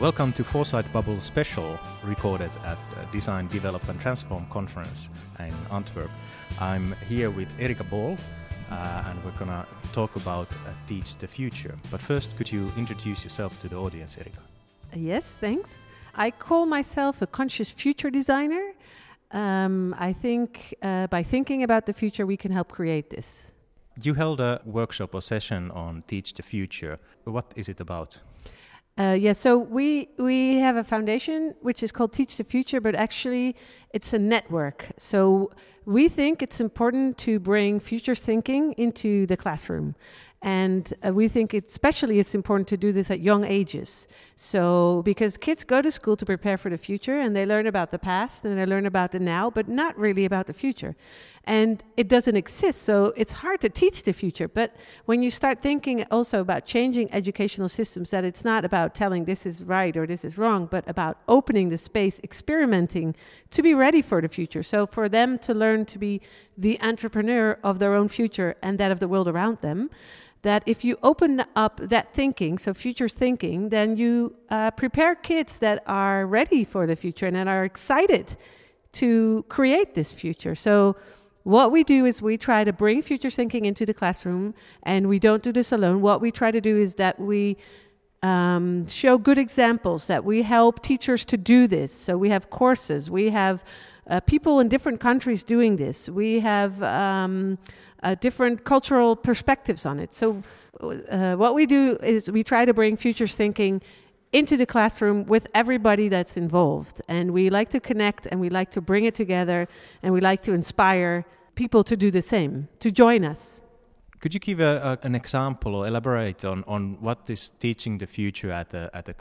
Welcome to Foresight Bubble Special, recorded at Design, Develop and Transform conference in Antwerp. I'm here with Erica Bol, uh, and we're gonna talk about uh, Teach the Future. But first, could you introduce yourself to the audience, Erica? Yes, thanks. I call myself a conscious future designer. Um, I think uh, by thinking about the future, we can help create this. You held a workshop or session on Teach the Future. What is it about? Uh, yeah, so we we have a foundation which is called Teach the Future, but actually it's a network. So we think it's important to bring future thinking into the classroom, and uh, we think especially it's important to do this at young ages. So, because kids go to school to prepare for the future and they learn about the past and they learn about the now, but not really about the future. And it doesn't exist, so it's hard to teach the future. But when you start thinking also about changing educational systems, that it's not about telling this is right or this is wrong, but about opening the space, experimenting to be ready for the future. So, for them to learn to be the entrepreneur of their own future and that of the world around them that if you open up that thinking, so future thinking, then you uh, prepare kids that are ready for the future and that are excited to create this future. So, what we do is we try to bring future thinking into the classroom, and we don't do this alone. What we try to do is that we um, show good examples, that we help teachers to do this. So, we have courses, we have uh, people in different countries doing this, we have um, uh, different cultural perspectives on it. So, uh, what we do is we try to bring futures thinking into the classroom with everybody that's involved. And we like to connect and we like to bring it together and we like to inspire people to do the same, to join us. Could you give a, a, an example or elaborate on, on what is teaching the future at the at the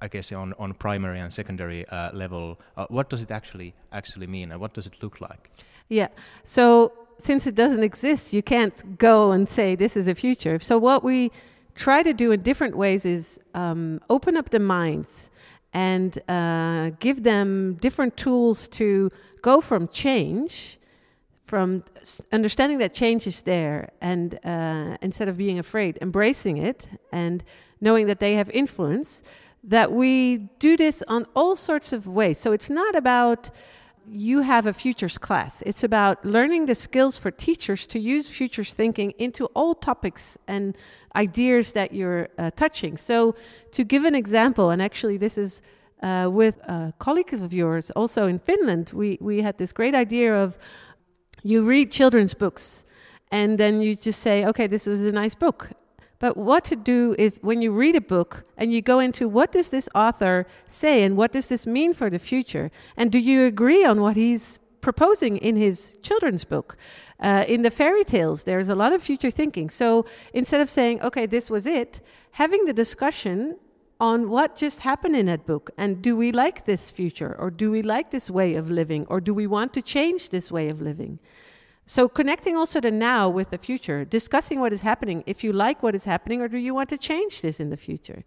I guess on, on primary and secondary uh, level? Uh, what does it actually actually mean, and what does it look like? Yeah, so since it doesn't exist, you can't go and say this is the future. So what we try to do in different ways is um, open up the minds and uh, give them different tools to go from change, from understanding that change is there, and uh, instead of being afraid, embracing it and knowing that they have influence. That we do this on all sorts of ways. So it's not about you have a futures class. It's about learning the skills for teachers to use futures thinking into all topics and ideas that you're uh, touching. So, to give an example, and actually, this is uh, with colleagues of yours also in Finland, we, we had this great idea of you read children's books and then you just say, okay, this was a nice book. But what to do is when you read a book and you go into what does this author say and what does this mean for the future? And do you agree on what he's proposing in his children's book? Uh, in the fairy tales, there's a lot of future thinking. So instead of saying, okay, this was it, having the discussion on what just happened in that book and do we like this future or do we like this way of living or do we want to change this way of living? So connecting also the now with the future, discussing what is happening. If you like what is happening, or do you want to change this in the future?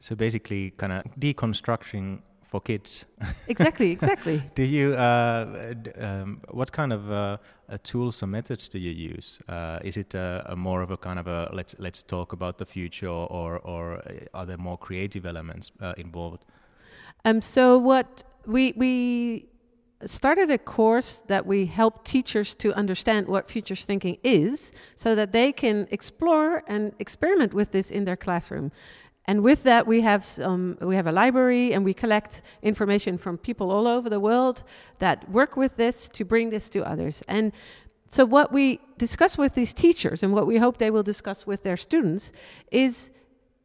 So basically, kind of deconstructing for kids. Exactly, exactly. do you? Uh, um, what kind of uh, uh, tools or methods do you use? Uh, is it a, a, more of a kind of a let's let's talk about the future, or or are there more creative elements uh, involved? Um. So what we we started a course that we help teachers to understand what futures thinking is so that they can explore and experiment with this in their classroom. And with that, we have, some, we have a library and we collect information from people all over the world that work with this to bring this to others. And so, what we discuss with these teachers and what we hope they will discuss with their students is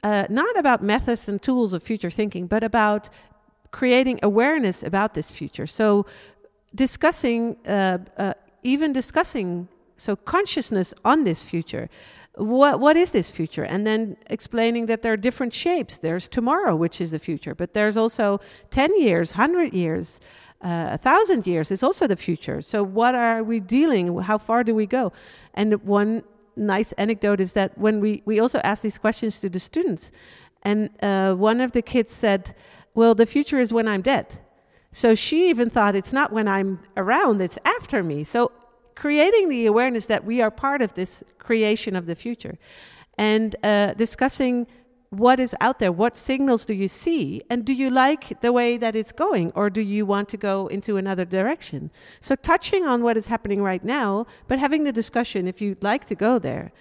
uh, not about methods and tools of future thinking, but about creating awareness about this future. So, discussing, uh, uh, even discussing, so consciousness on this future. What, what is this future? And then explaining that there are different shapes. There's tomorrow, which is the future, but there's also 10 years, 100 years, uh, a thousand years is also the future. So, what are we dealing? How far do we go? And one nice anecdote is that when we, we also ask these questions to the students, and uh, one of the kids said, well, the future is when I'm dead. So she even thought it's not when I'm around, it's after me. So creating the awareness that we are part of this creation of the future and uh, discussing what is out there? What signals do you see? And do you like the way that it's going, or do you want to go into another direction? So, touching on what is happening right now, but having the discussion if you'd like to go there.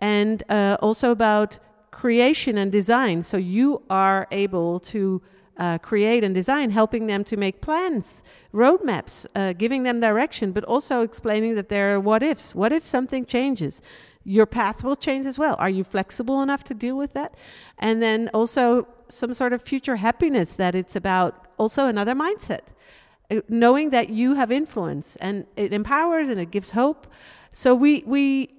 And uh, also about creation and design. So, you are able to uh, create and design, helping them to make plans, roadmaps, uh, giving them direction, but also explaining that there are what ifs. What if something changes? your path will change as well. Are you flexible enough to deal with that? And then also some sort of future happiness that it's about also another mindset. Uh, knowing that you have influence and it empowers and it gives hope. So we we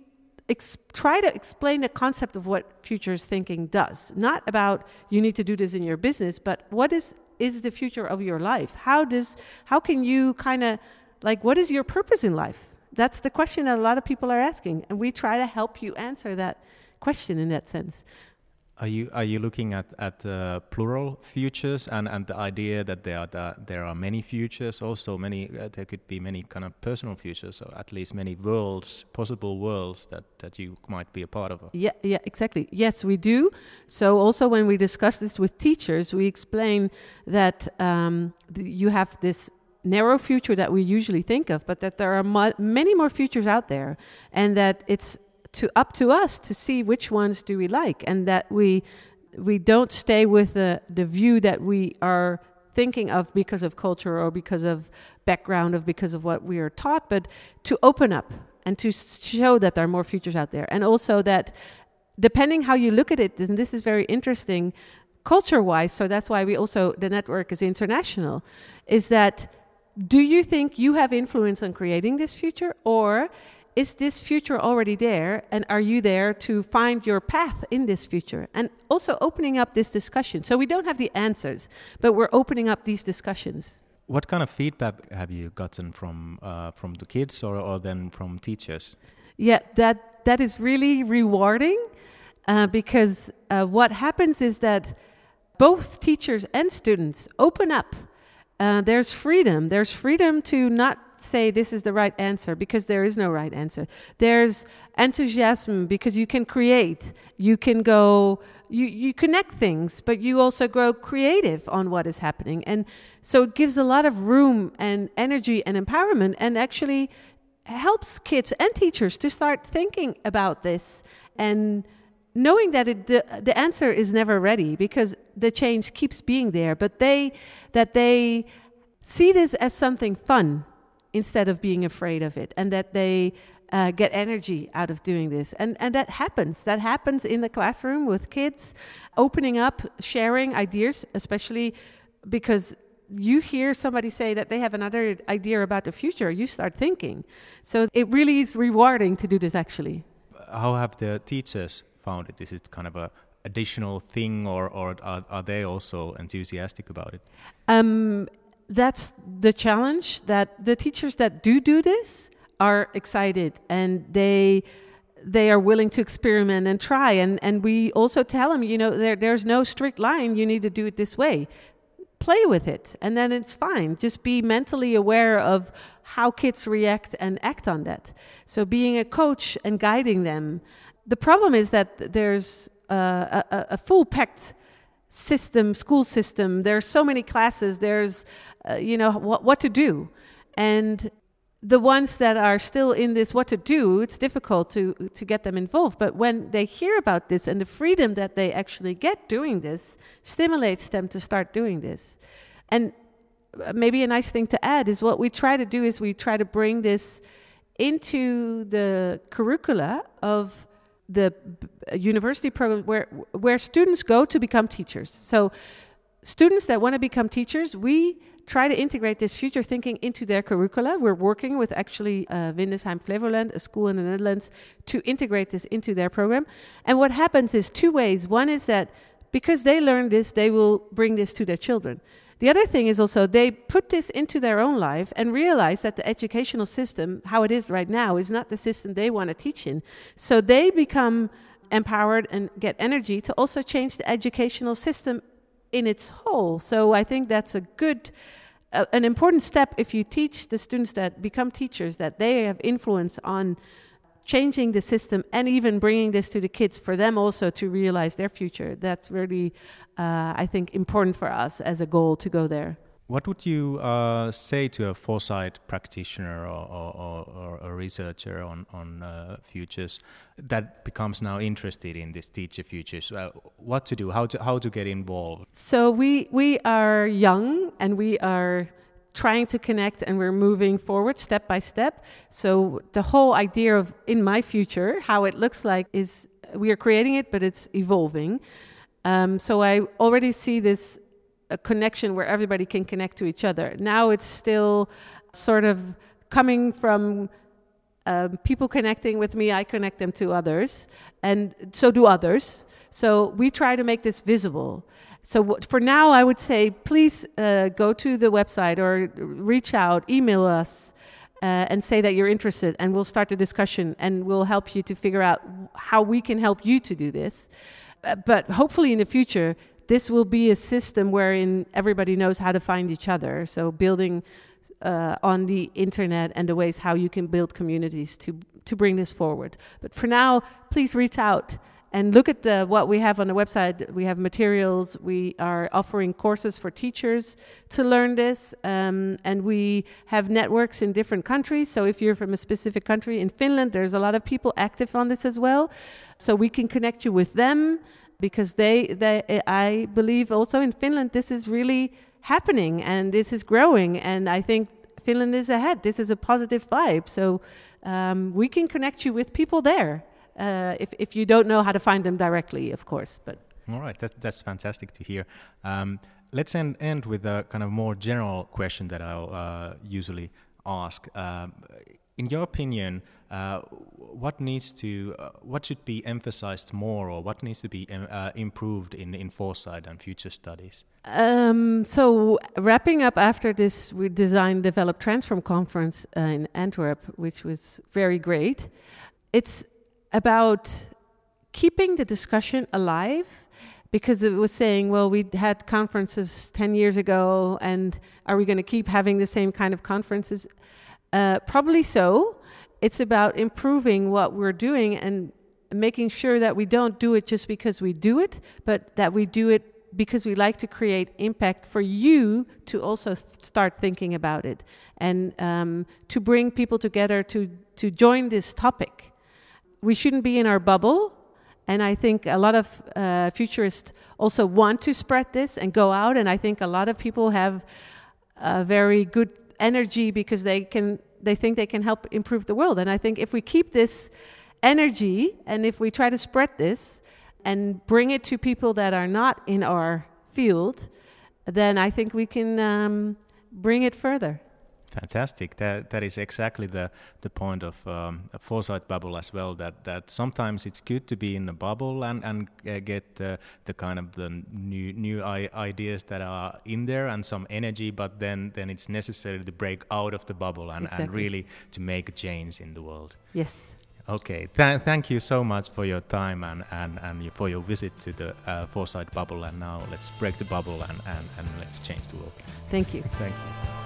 ex- try to explain the concept of what futures thinking does. Not about you need to do this in your business, but what is is the future of your life? How does how can you kind of like what is your purpose in life? That's the question that a lot of people are asking, and we try to help you answer that question in that sense. Are you are you looking at at uh, plural futures and and the idea that there are the, there are many futures, also many uh, there could be many kind of personal futures, or at least many worlds, possible worlds that that you might be a part of. Yeah, yeah, exactly. Yes, we do. So also when we discuss this with teachers, we explain that um, you have this narrow future that we usually think of, but that there are many more futures out there, and that it's to up to us to see which ones do we like, and that we we don't stay with the the view that we are thinking of because of culture or because of background of because of what we are taught, but to open up and to show that there are more futures out there, and also that depending how you look at it, and this is very interesting culture wise so that's why we also the network is international is that do you think you have influence on creating this future or is this future already there? And are you there to find your path in this future? And also opening up this discussion. So we don't have the answers but we're opening up these discussions. What kind of feedback have you gotten from uh, from the kids or, or then from teachers? Yeah that that is really rewarding uh, because uh, what happens is that both teachers and students open up. Uh, there's freedom. There's freedom to not say this is the right answer because there is no right answer. There's enthusiasm because you can create. You can go, you, you connect things, but you also grow creative on what is happening. And so it gives a lot of room and energy and empowerment and actually helps kids and teachers to start thinking about this and knowing that it, the, the answer is never ready because the change keeps being there, but they that they see this as something fun instead of being afraid of it, and that they uh, get energy out of doing this, and and that happens. That happens in the classroom with kids, opening up, sharing ideas, especially because you hear somebody say that they have another idea about the future, you start thinking. So it really is rewarding to do this actually. How have the teachers found it? Is it kind of a additional thing, or or are, are they also enthusiastic about it? Um, that's the challenge. That the teachers that do do this are excited and they they are willing to experiment and try. And and we also tell them you know there there's no strict line. You need to do it this way. Play with it. And then it's fine. Just be mentally aware of how kids react and act on that. So being a coach and guiding them the problem is that there's uh, a, a, full packed system, school system. There's so many classes. There's, uh, you know, what, what to do. And the ones that are still in this what to do, it's difficult to, to get them involved. But when they hear about this and the freedom that they actually get doing this stimulates them to start doing this. And uh, maybe a nice thing to add is what we try to do is we try to bring this into the curricula of the university program where where students go to become teachers. So students that want to become teachers, we try to integrate this future thinking into their curricula. We're working with actually uh, Windesheim Flevoland, a school in the Netherlands, to integrate this into their program. And what happens is two ways. One is that because they learn this, they will bring this to their children. The other thing is also they put this into their own life and realize that the educational system, how it is right now, is not the system they want to teach in. So they become empowered and get energy to also change the educational system in its whole. So I think that's a good, uh, an important step if you teach the students that become teachers that they have influence on changing the system and even bringing this to the kids for them also to realize their future. That's really, uh, I think, important for us as a goal to go there. What would you uh, say to a foresight practitioner or, or, or a researcher on, on uh, futures that becomes now interested in this teacher futures? Uh, what to do? How to how to get involved? So we we are young and we are trying to connect and we're moving forward step by step. So the whole idea of in my future, how it looks like, is we are creating it, but it's evolving. Um, so I already see this a connection where everybody can connect to each other. Now it's still sort of coming from um, people connecting with me, I connect them to others, and so do others. So we try to make this visible. So for now, I would say please uh, go to the website or reach out, email us. Uh, and say that you're interested, and we'll start the discussion, and we'll help you to figure out how we can help you to do this. Uh, but hopefully, in the future, this will be a system wherein everybody knows how to find each other. So building uh, on the internet and the ways how you can build communities to to bring this forward. But for now, please reach out and look at the what we have on the website. We have materials. We are offering courses for teachers to learn this, um, and we have networks in different countries. So if you're from a specific country in Finland, there's a lot of people active on this as well. So we can connect you with them because they, they I believe also in Finland this is really happening and this is growing and I think Finland is ahead. This is a positive vibe. So um, we can connect you with people there uh, if, if you don't know how to find them directly, of course. But all right, that, that's fantastic to hear. Um, let's end, end with a kind of more general question that I'll uh, usually ask. Um, in your opinion, uh, what needs to uh, what should be emphasized more or what needs to be um, uh, improved in, in foresight and future studies um, so wrapping up after this we design develop transform conference uh, in antwerp which was very great it's about keeping the discussion alive because it was saying, well, we had conferences 10 years ago, and are we going to keep having the same kind of conferences? Uh, probably so, it's about improving what we're doing and making sure that we don't do it just because we do it, but that we do it because we like to create impact for you to also start thinking about it and um, to bring people together to, to join this topic. We shouldn't be in our bubble. And I think a lot of uh, futurists also want to spread this and go out. And I think a lot of people have a very good energy because they can they think they can help improve the world. And I think if we keep this energy and if we try to spread this and bring it to people that are not in our field, then I think we can um, bring it further. Fantastic. That that is exactly the the point of um, a foresight bubble as well. That that sometimes it's good to be in a bubble and and uh, get the the kind of the new new ideas that are in there and some energy. But then then it's necessary to break out of the bubble and, exactly. and really to make a change in the world. Yes. Okay, Th- thank you so much for your time and, and, and for your visit to the uh, Foresight bubble. And now let's break the bubble and, and, and let's change the world. Thank you. Thank you.